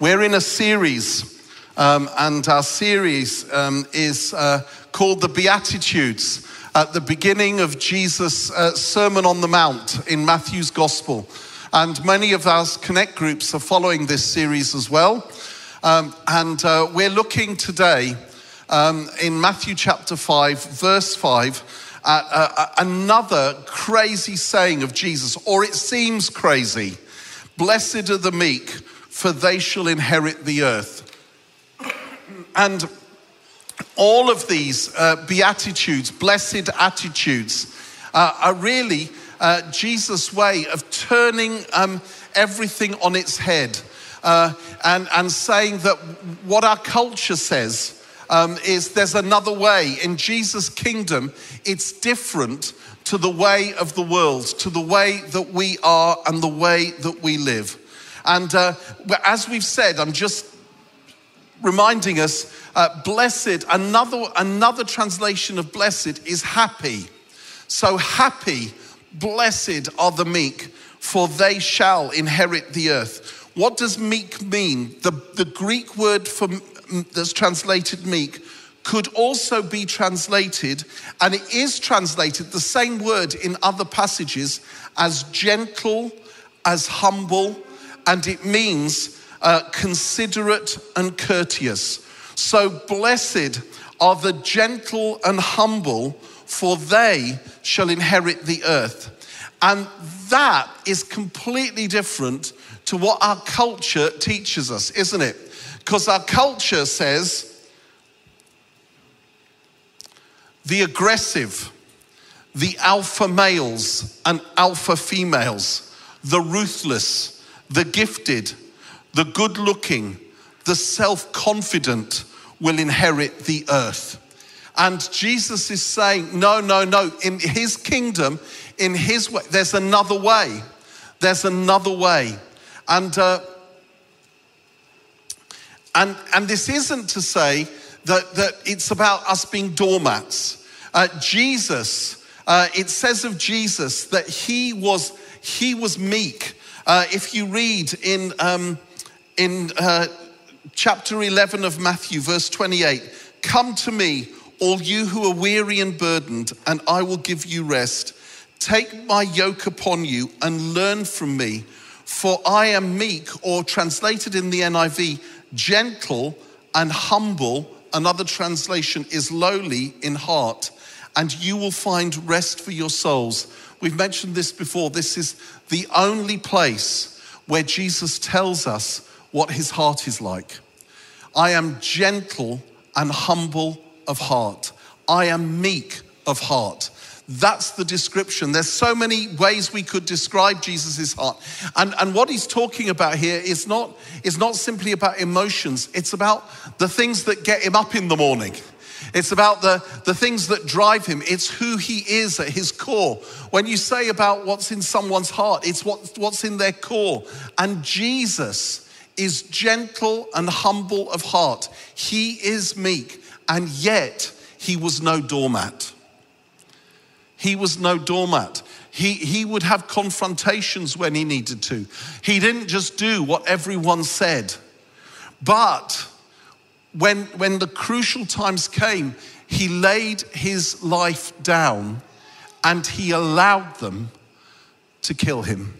We're in a series, um, and our series um, is uh, called the Beatitudes at the beginning of Jesus' uh, Sermon on the Mount in Matthew's Gospel. And many of our Connect groups are following this series as well. Um, and uh, we're looking today um, in Matthew chapter 5, verse 5, at uh, another crazy saying of Jesus, or it seems crazy Blessed are the meek for they shall inherit the earth. And all of these uh, beatitudes, blessed attitudes, uh, are really uh, Jesus' way of turning um, everything on its head uh, and, and saying that what our culture says um, is there's another way. In Jesus' kingdom, it's different to the way of the world, to the way that we are and the way that we live. And uh, as we've said, I'm just reminding us uh, blessed, another, another translation of blessed is happy. So happy, blessed are the meek, for they shall inherit the earth. What does meek mean? The, the Greek word for, that's translated meek could also be translated, and it is translated the same word in other passages as gentle, as humble, and it means uh, considerate and courteous. So blessed are the gentle and humble, for they shall inherit the earth. And that is completely different to what our culture teaches us, isn't it? Because our culture says the aggressive, the alpha males and alpha females, the ruthless, the gifted, the good looking, the self confident will inherit the earth. And Jesus is saying, no, no, no. In his kingdom, in his way, there's another way. There's another way. And, uh, and, and this isn't to say that, that it's about us being doormats. Uh, Jesus, uh, it says of Jesus that he was, he was meek. Uh, if you read in, um, in uh, chapter 11 of Matthew, verse 28, come to me, all you who are weary and burdened, and I will give you rest. Take my yoke upon you and learn from me, for I am meek, or translated in the NIV, gentle and humble. Another translation is lowly in heart, and you will find rest for your souls. We've mentioned this before. This is the only place where Jesus tells us what his heart is like. I am gentle and humble of heart. I am meek of heart. That's the description. There's so many ways we could describe Jesus' heart. And, and what he's talking about here is not, is not simply about emotions, it's about the things that get him up in the morning. It's about the, the things that drive him. It's who he is at his core. When you say about what's in someone's heart, it's what, what's in their core. And Jesus is gentle and humble of heart. He is meek, and yet he was no doormat. He was no doormat. He, he would have confrontations when he needed to. He didn't just do what everyone said. But when, when the crucial times came, he laid his life down and he allowed them to kill him.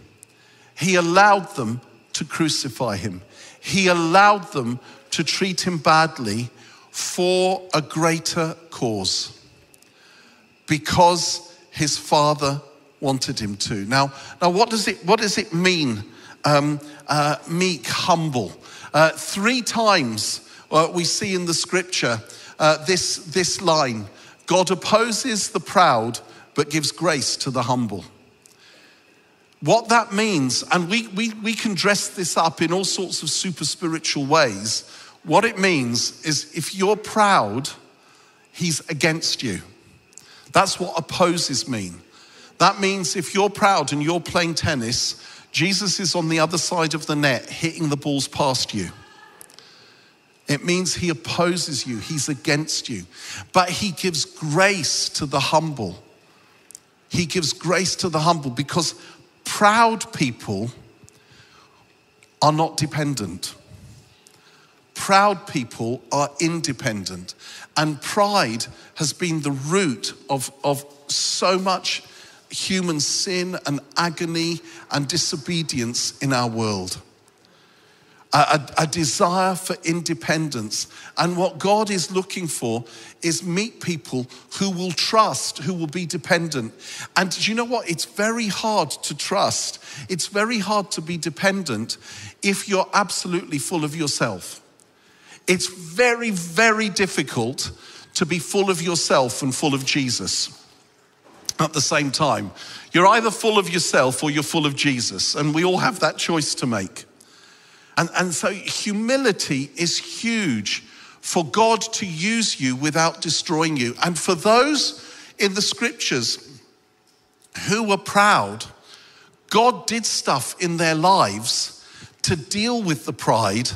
He allowed them to crucify him. He allowed them to treat him badly for a greater cause because his father wanted him to. Now, now what, does it, what does it mean, um, uh, meek, humble? Uh, three times uh, we see in the scripture uh, this, this line God opposes the proud, but gives grace to the humble. What that means, and we, we, we can dress this up in all sorts of super spiritual ways. What it means is if you're proud, he's against you. That's what opposes mean. That means if you're proud and you're playing tennis, Jesus is on the other side of the net hitting the balls past you. It means he opposes you, he's against you. But he gives grace to the humble. He gives grace to the humble because proud people are not dependent. proud people are independent. And pride has been the root of, of so much human sin and agony and disobedience in our world. A, a, desire for independence. And what God is looking for is meet people who will trust, who will be dependent. And do you know what? It's very hard to trust. It's very hard to be dependent if you're absolutely full of yourself. It's very, very difficult to be full of yourself and full of Jesus at the same time. You're either full of yourself or you're full of Jesus, and we all have that choice to make. And, and so humility is huge for God to use you without destroying you. And for those in the scriptures who were proud, God did stuff in their lives to deal with the pride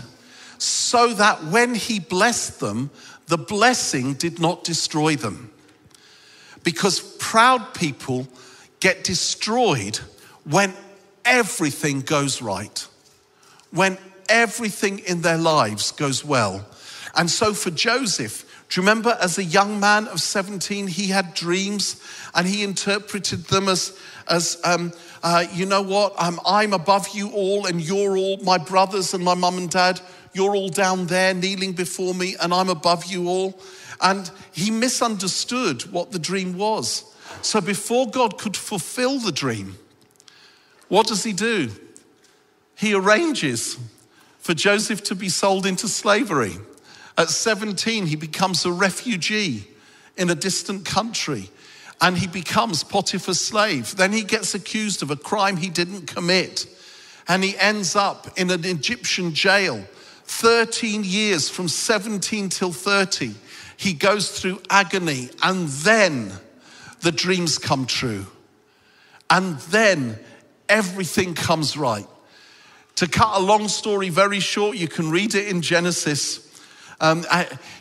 so that when He blessed them, the blessing did not destroy them. Because proud people get destroyed when everything goes right, when everything in their lives goes well. And so for Joseph, do you remember as a young man of 17, he had dreams and he interpreted them as, as um, uh, you know what, I'm, I'm above you all and you're all my brothers and my mum and dad. You're all down there kneeling before me and I'm above you all. And he misunderstood what the dream was. So before God could fulfill the dream, what does he do? He arranges for Joseph to be sold into slavery. At 17, he becomes a refugee in a distant country and he becomes Potiphar's slave. Then he gets accused of a crime he didn't commit and he ends up in an Egyptian jail 13 years from 17 till 30. He goes through agony and then the dreams come true. And then everything comes right. To cut a long story very short, you can read it in Genesis. Um,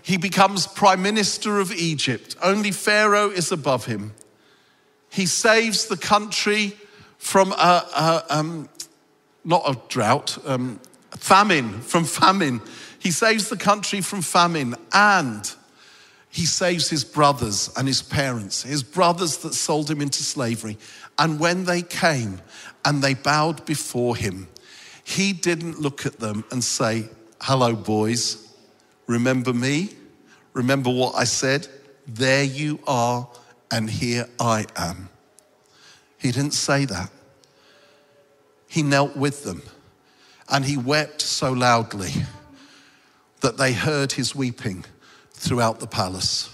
he becomes prime minister of Egypt. Only Pharaoh is above him. He saves the country from a, a um, not a drought, um, famine, from famine. He saves the country from famine and he saves his brothers and his parents, his brothers that sold him into slavery. And when they came and they bowed before him, he didn't look at them and say, Hello, boys, remember me? Remember what I said? There you are, and here I am. He didn't say that. He knelt with them and he wept so loudly that they heard his weeping throughout the palace.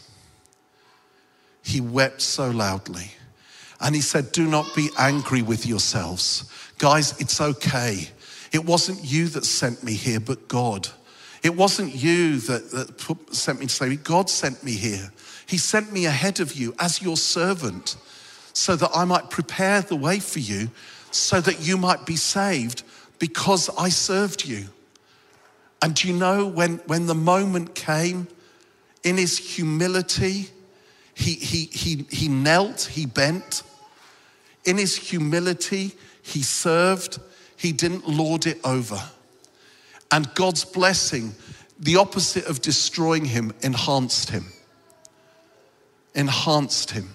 He wept so loudly. And he said, Do not be angry with yourselves. Guys, it's okay. It wasn't you that sent me here, but God. It wasn't you that, that put, sent me to slavery. God sent me here. He sent me ahead of you as your servant so that I might prepare the way for you so that you might be saved because I served you. And do you know when, when the moment came in his humility, he, he, he, he knelt, he bent. In his humility, he served, he didn't lord it over. And God's blessing, the opposite of destroying him, enhanced him. Enhanced him.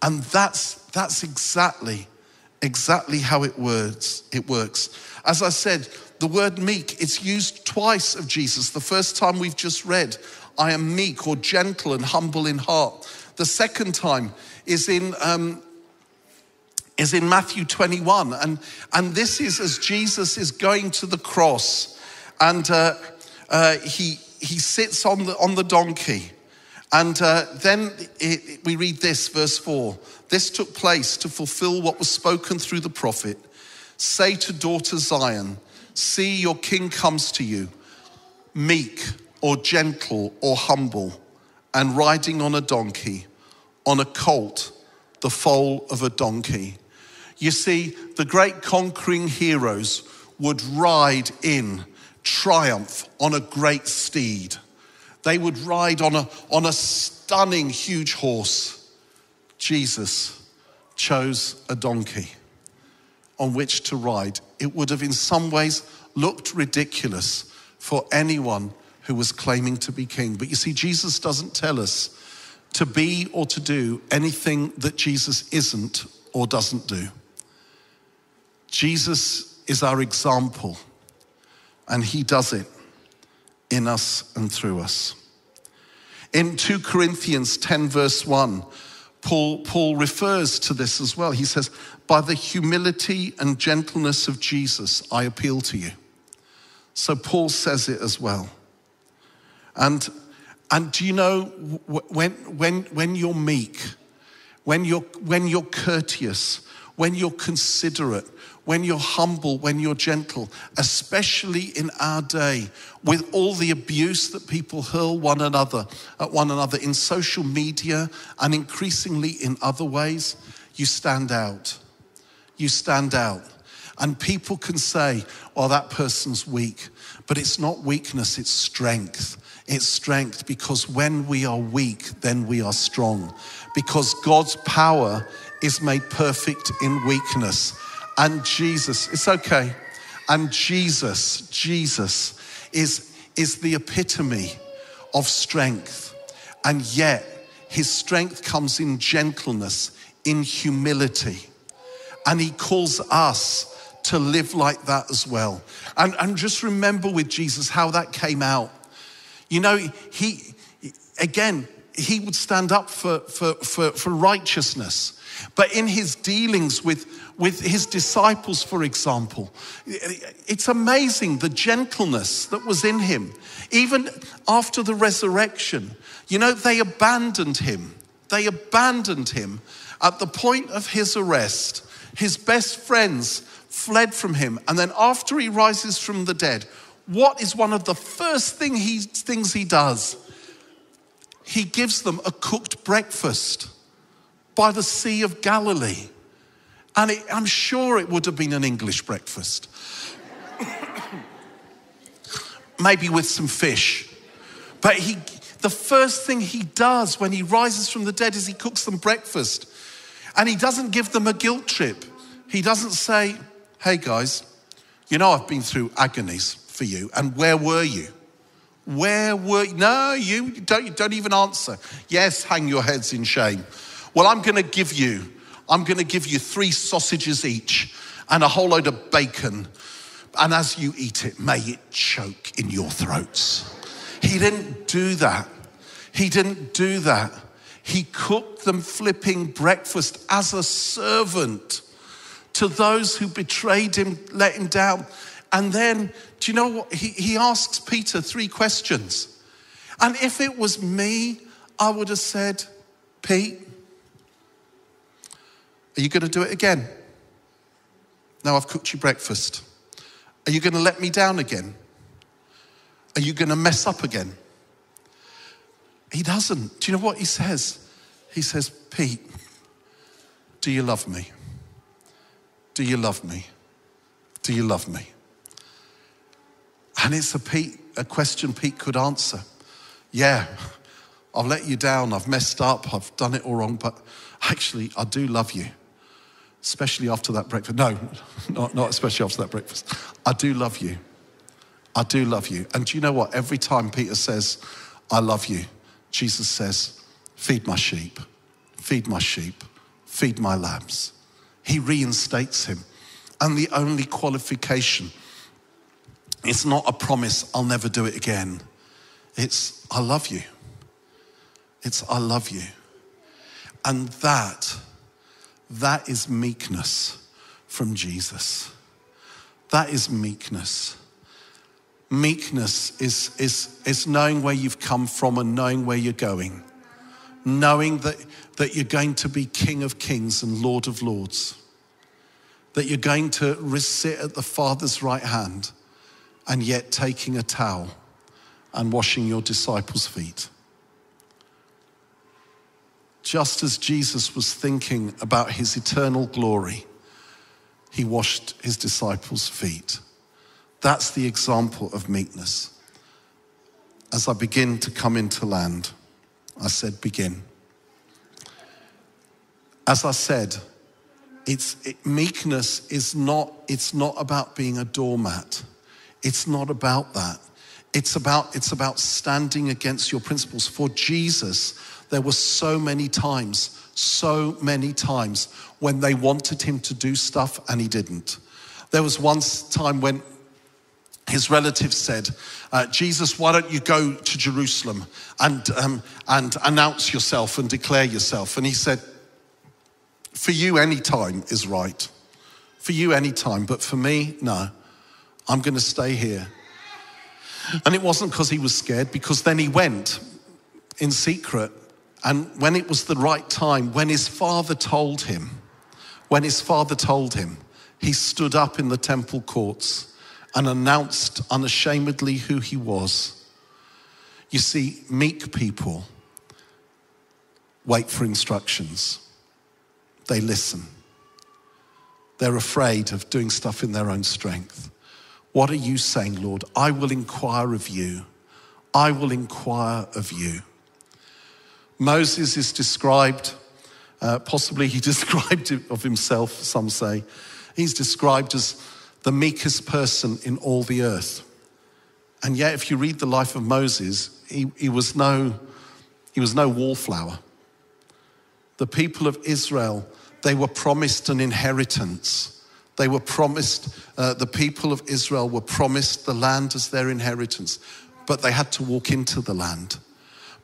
And that's, that's exactly, exactly how it works. It works. As I said, the word meek, it's used twice of Jesus. The first time we've just read, I am meek or gentle and humble in heart. The second time is in, um, is in Matthew 21. And, and this is as Jesus is going to the cross and uh, uh, he, he sits on the, on the donkey. And uh, then it, we read this, verse 4. This took place to fulfill what was spoken through the prophet. Say to daughter Zion, See, your king comes to you, meek or gentle or humble, and riding on a donkey, on a colt, the foal of a donkey. You see, the great conquering heroes would ride in triumph on a great steed. They would ride on a, on a stunning, huge horse. Jesus chose a donkey on which to ride. It would have, in some ways, looked ridiculous for anyone who was claiming to be king. But you see, Jesus doesn't tell us to be or to do anything that Jesus isn't or doesn't do. Jesus is our example, and he does it in us and through us. In 2 Corinthians 10, verse 1, Paul, Paul refers to this as well. He says, By the humility and gentleness of Jesus, I appeal to you. So Paul says it as well. And, and do you know when, when, when you're meek, when you're, when you're courteous, when you're considerate, when you're humble, when you're gentle, especially in our day, with all the abuse that people hurl one another at one another in social media and increasingly in other ways, you stand out. You stand out. And people can say, well, that person's weak. But it's not weakness, it's strength. It's strength because when we are weak, then we are strong. Because God's power is made perfect in weakness. And Jesus, it's okay. And Jesus, Jesus is, is the epitome of strength. And yet, his strength comes in gentleness, in humility. And he calls us to live like that as well. And, and just remember with Jesus how that came out. You know, he, again, he would stand up for, for, for, for righteousness. But in his dealings with, with his disciples, for example, it's amazing the gentleness that was in him. Even after the resurrection, you know, they abandoned him. They abandoned him at the point of his arrest. His best friends fled from him. And then after he rises from the dead, what is one of the first thing he, things he does? He gives them a cooked breakfast by the Sea of Galilee. And it, I'm sure it would have been an English breakfast. Maybe with some fish. But he, the first thing he does when he rises from the dead is he cooks them breakfast. And he doesn't give them a guilt trip. He doesn't say, hey guys, you know I've been through agonies for you, and where were you? Where were you? No, you don't, don't even answer. Yes, hang your heads in shame. Well, I'm going to give you, I'm going to give you three sausages each and a whole load of bacon. And as you eat it, may it choke in your throats. He didn't do that. He didn't do that. He cooked them flipping breakfast as a servant to those who betrayed him, let him down. And then, do you know what? He, he asks Peter three questions. And if it was me, I would have said, Pete, are you going to do it again? Now I've cooked you breakfast. Are you going to let me down again? Are you going to mess up again? He doesn't. Do you know what he says? He says, Pete, do you love me? Do you love me? Do you love me? And it's a, Pete, a question Pete could answer. Yeah, I've let you down. I've messed up. I've done it all wrong. But actually, I do love you especially after that breakfast. No, not, not especially after that breakfast. I do love you. I do love you. And do you know what? Every time Peter says, I love you, Jesus says, Feed my sheep, feed my sheep, feed my lambs. He reinstates him. And the only qualification is not a promise, I'll never do it again. It's, I love you. It's, I love you. And that that is meekness from Jesus. That is meekness. Meekness is, is, is knowing where you've come from and knowing where you're going. Knowing that, that you're going to be King of Kings and Lord of Lords. That you're going to sit at the Father's right hand and yet taking a towel and washing your disciples' feet just as Jesus was thinking about his eternal glory, he washed his disciples' feet. That's the example of meekness. As I begin to come into land, I said, begin. As I said, it's, it, meekness is not, it's not about being a doormat. It's not about that. It's about, it's about standing against your principles. For Jesus, there were so many times, so many times when they wanted him to do stuff and he didn't. There was one time when his relatives said, uh, Jesus, why don't you go to Jerusalem and, um, and announce yourself and declare yourself? And he said, For you, any time is right. For you, any time. But for me, no. I'm going to stay here. And it wasn't because he was scared, because then he went in secret. And when it was the right time, when his father told him, when his father told him, he stood up in the temple courts and announced unashamedly who he was. You see, meek people wait for instructions, they listen. They're afraid of doing stuff in their own strength. What are you saying, Lord? I will inquire of you. I will inquire of you. Moses is described, uh, possibly he described of himself, some say. He's described as the meekest person in all the earth. And yet, if you read the life of Moses, he, he, was, no, he was no wallflower. The people of Israel, they were promised an inheritance. They were promised, uh, the people of Israel were promised the land as their inheritance, but they had to walk into the land.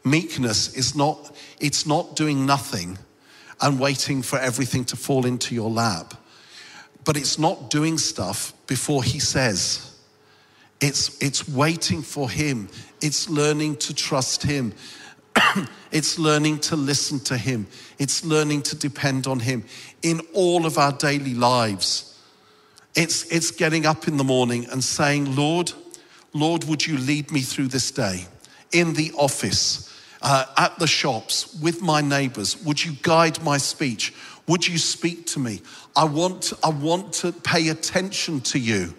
Meekness is not, it's not doing nothing and waiting for everything to fall into your lap but it's not doing stuff before he says. It's, it's waiting for him. It's learning to trust him. it's learning to listen to him. It's learning to depend on him in all of our daily lives. It's, it's getting up in the morning and saying, Lord, Lord, would you lead me through this day? In the office, uh, at the shops, with my neighbors, would you guide my speech? Would you speak to me? I want, I want to pay attention to you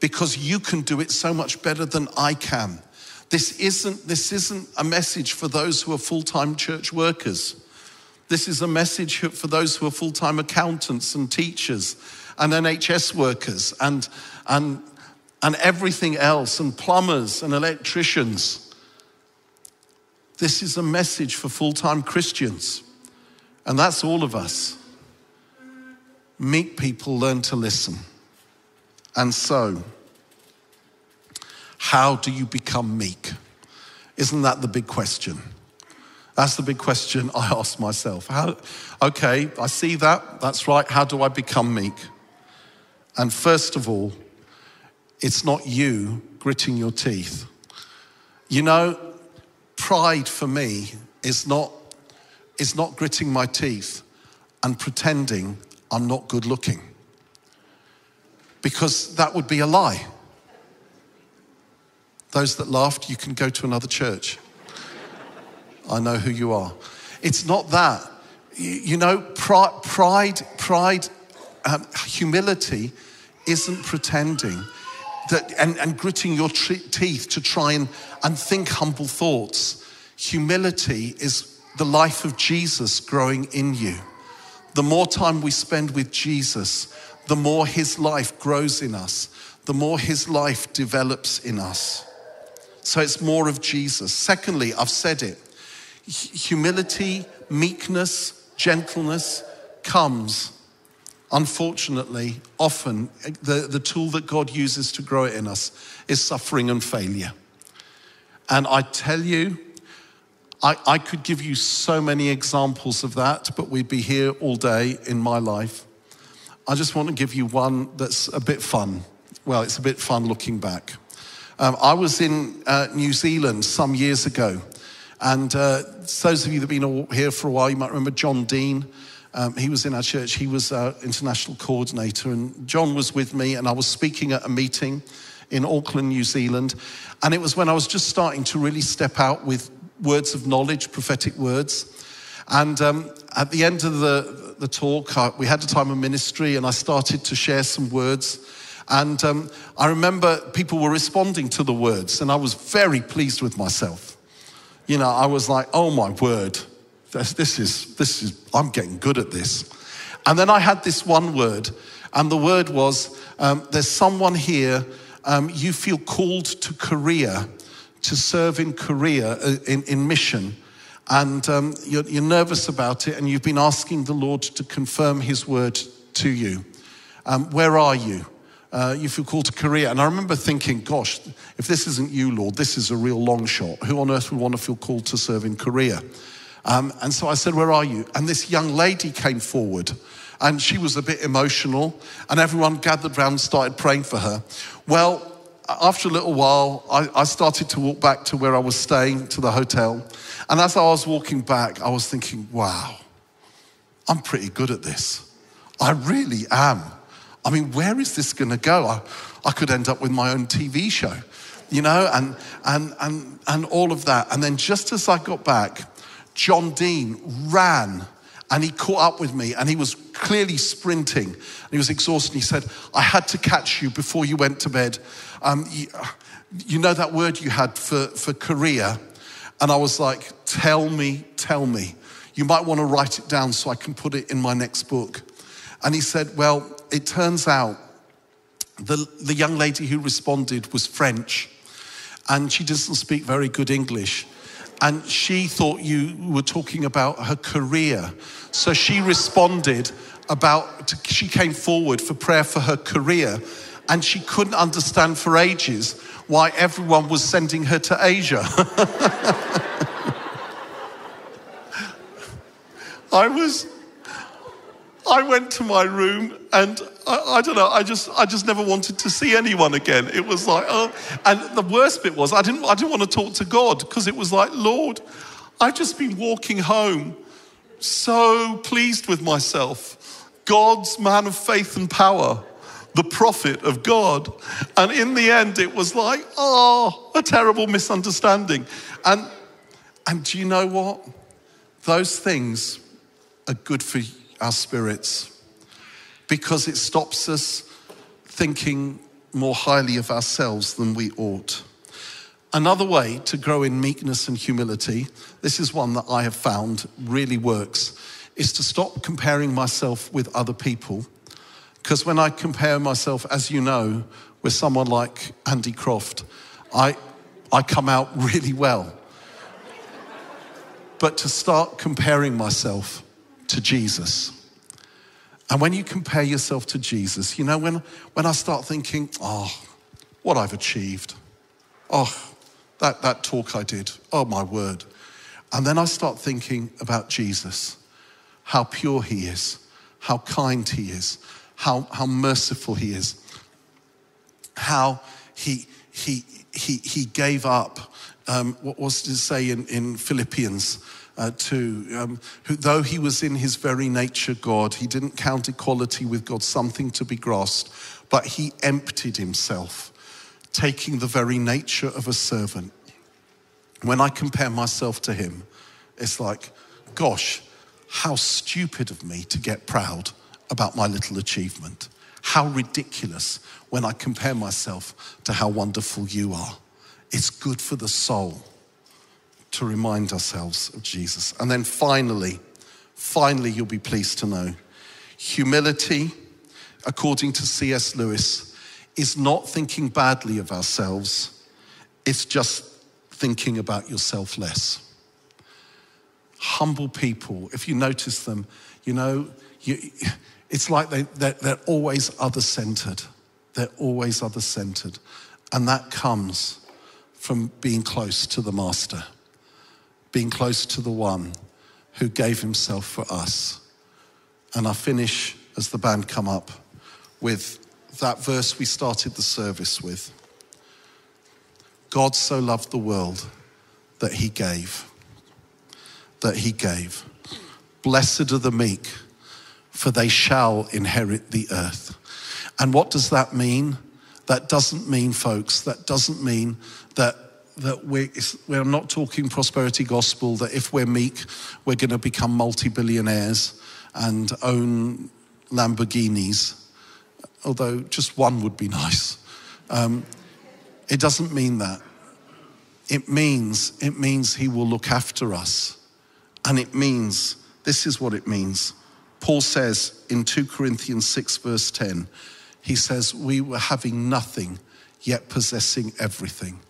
because you can do it so much better than I can. This isn't, this isn't a message for those who are full time church workers. This is a message for those who are full time accountants and teachers and NHS workers and, and, and everything else, and plumbers and electricians. This is a message for full time Christians, and that's all of us. Meek people learn to listen. And so, how do you become meek? Isn't that the big question? That's the big question I ask myself. How, okay, I see that. That's right. How do I become meek? And first of all, it's not you gritting your teeth. You know, pride for me is not, is not gritting my teeth and pretending I'm not good looking. Because that would be a lie. Those that laughed, you can go to another church. I know who you are. It's not that. You know, pride, pride, pride um, humility isn't pretending that and, and gritting your teeth to try and, and think humble thoughts. Humility is the life of Jesus growing in you. The more time we spend with Jesus, the more his life grows in us, the more his life develops in us. So it's more of Jesus. Secondly, I've said it humility, meekness, gentleness comes, unfortunately, often the, the tool that God uses to grow it in us is suffering and failure. And I tell you, I, I could give you so many examples of that, but we'd be here all day in my life. I just want to give you one that's a bit fun. Well, it's a bit fun looking back. Um, I was in uh, New Zealand some years ago, and uh, those of you that have been here for a while, you might remember John Dean. Um, he was in our church, he was our international coordinator, and John was with me, and I was speaking at a meeting in Auckland, New Zealand. And it was when I was just starting to really step out with words of knowledge, prophetic words. And um, at the end of the, the talk, I, we had a time of ministry, and I started to share some words. And um, I remember people were responding to the words, and I was very pleased with myself. You know, I was like, oh my word, this, is, this is, I'm getting good at this. And then I had this one word, and the word was, um, there's someone here, um, you feel called to Korea to serve in Korea uh, in, in mission. And um, you're, you're nervous about it, and you've been asking the Lord to confirm His word to you. Um, where are you? Uh, you feel called to Korea. And I remember thinking, gosh, if this isn't you, Lord, this is a real long shot. Who on earth would want to feel called to serve in Korea? Um, and so I said, Where are you? And this young lady came forward and she was a bit emotional, and everyone gathered around and started praying for her. Well, after a little while, I, I, started to walk back to where I was staying, to the hotel. And as I was walking back, I was thinking, wow, I'm pretty good at this. I really am. I mean, where is this going to go? I, I could end up with my own TV show, you know, and, and, and, and all of that. And then just as I got back, John Dean ran and he caught up with me and he was clearly sprinting. And he was exhausted. He said, I had to catch you before you went to bed. Um, you, you know that word you had for, for Korea? And I was like, Tell me, tell me. You might want to write it down so I can put it in my next book. And he said, Well, it turns out the, the young lady who responded was French and she doesn't speak very good English and she thought you were talking about her career. So she responded about, she came forward for prayer for her career, and she couldn't understand for ages why everyone was sending her to Asia. I was I went to my room and I, I, don't know, I just, I just never wanted to see anyone again. It was like, oh, and the worst bit was I didn't, I didn't want to talk to God because it was like, Lord, I've just been walking home so pleased with myself. God's man of faith and power, the prophet of God. And in the end, it was like, oh, a terrible misunderstanding. And, and do you know what? Those things are good for you our spirits because it stops us thinking more highly of ourselves than we ought. Another way to grow in meekness and humility, this is one that I have found really works, is to stop comparing myself with other people. Because when I compare myself, as you know, with someone like Andy Croft, I, I come out really well. But to start comparing myself to Jesus. And when you compare yourself to Jesus, you know, when, when I start thinking, oh, what I've achieved, oh, that, that talk I did, oh my word. And then I start thinking about Jesus, how pure he is, how kind he is, how, how merciful he is, how he, he, he, he gave up, um, what was to say in, in Philippians, uh, too, um, who, though he was in his very nature God, he didn't count equality with God something to be grasped, but he emptied himself, taking the very nature of a servant. When I compare myself to him, it's like, gosh, how stupid of me to get proud about my little achievement. How ridiculous when I compare myself to how wonderful you are. It's good for the soul to remind ourselves of Jesus. And then finally, finally, you'll be pleased to know humility, according to C.S. Lewis, is not thinking badly of ourselves, it's just thinking about yourself less. Humble people, if you notice them, you know, you, it's like they, they're, they're always other centered. They're always other centered. And that comes from being close to the Master being close to the one who gave himself for us. And I finish as the band come up with that verse we started the service with. God so loved the world that he gave. That he gave. Blessed are the meek, for they shall inherit the earth. And what does that mean? That doesn't mean, folks, that doesn't mean that that we're, we're not talking prosperity gospel, that if we're meek, we're going to become multi billionaires and own Lamborghinis, although just one would be nice. Um, it doesn't mean that. It means, it means he will look after us. And it means, this is what it means. Paul says in 2 Corinthians 6, verse 10, he says, We were having nothing, yet possessing everything.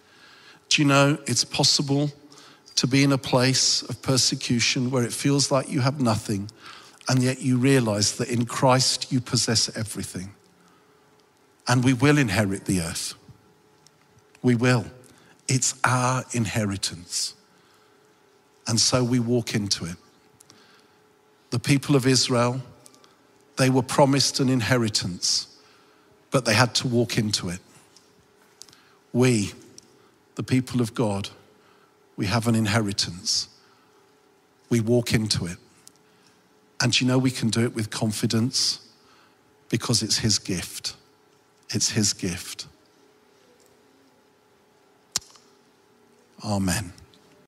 Do you know it's possible to be in a place of persecution where it feels like you have nothing, and yet you realize that in Christ you possess everything? And we will inherit the earth. We will. It's our inheritance. And so we walk into it. The people of Israel, they were promised an inheritance, but they had to walk into it. We, the people of God, we have an inheritance. We walk into it. And you know, we can do it with confidence because it's His gift. It's His gift. Amen.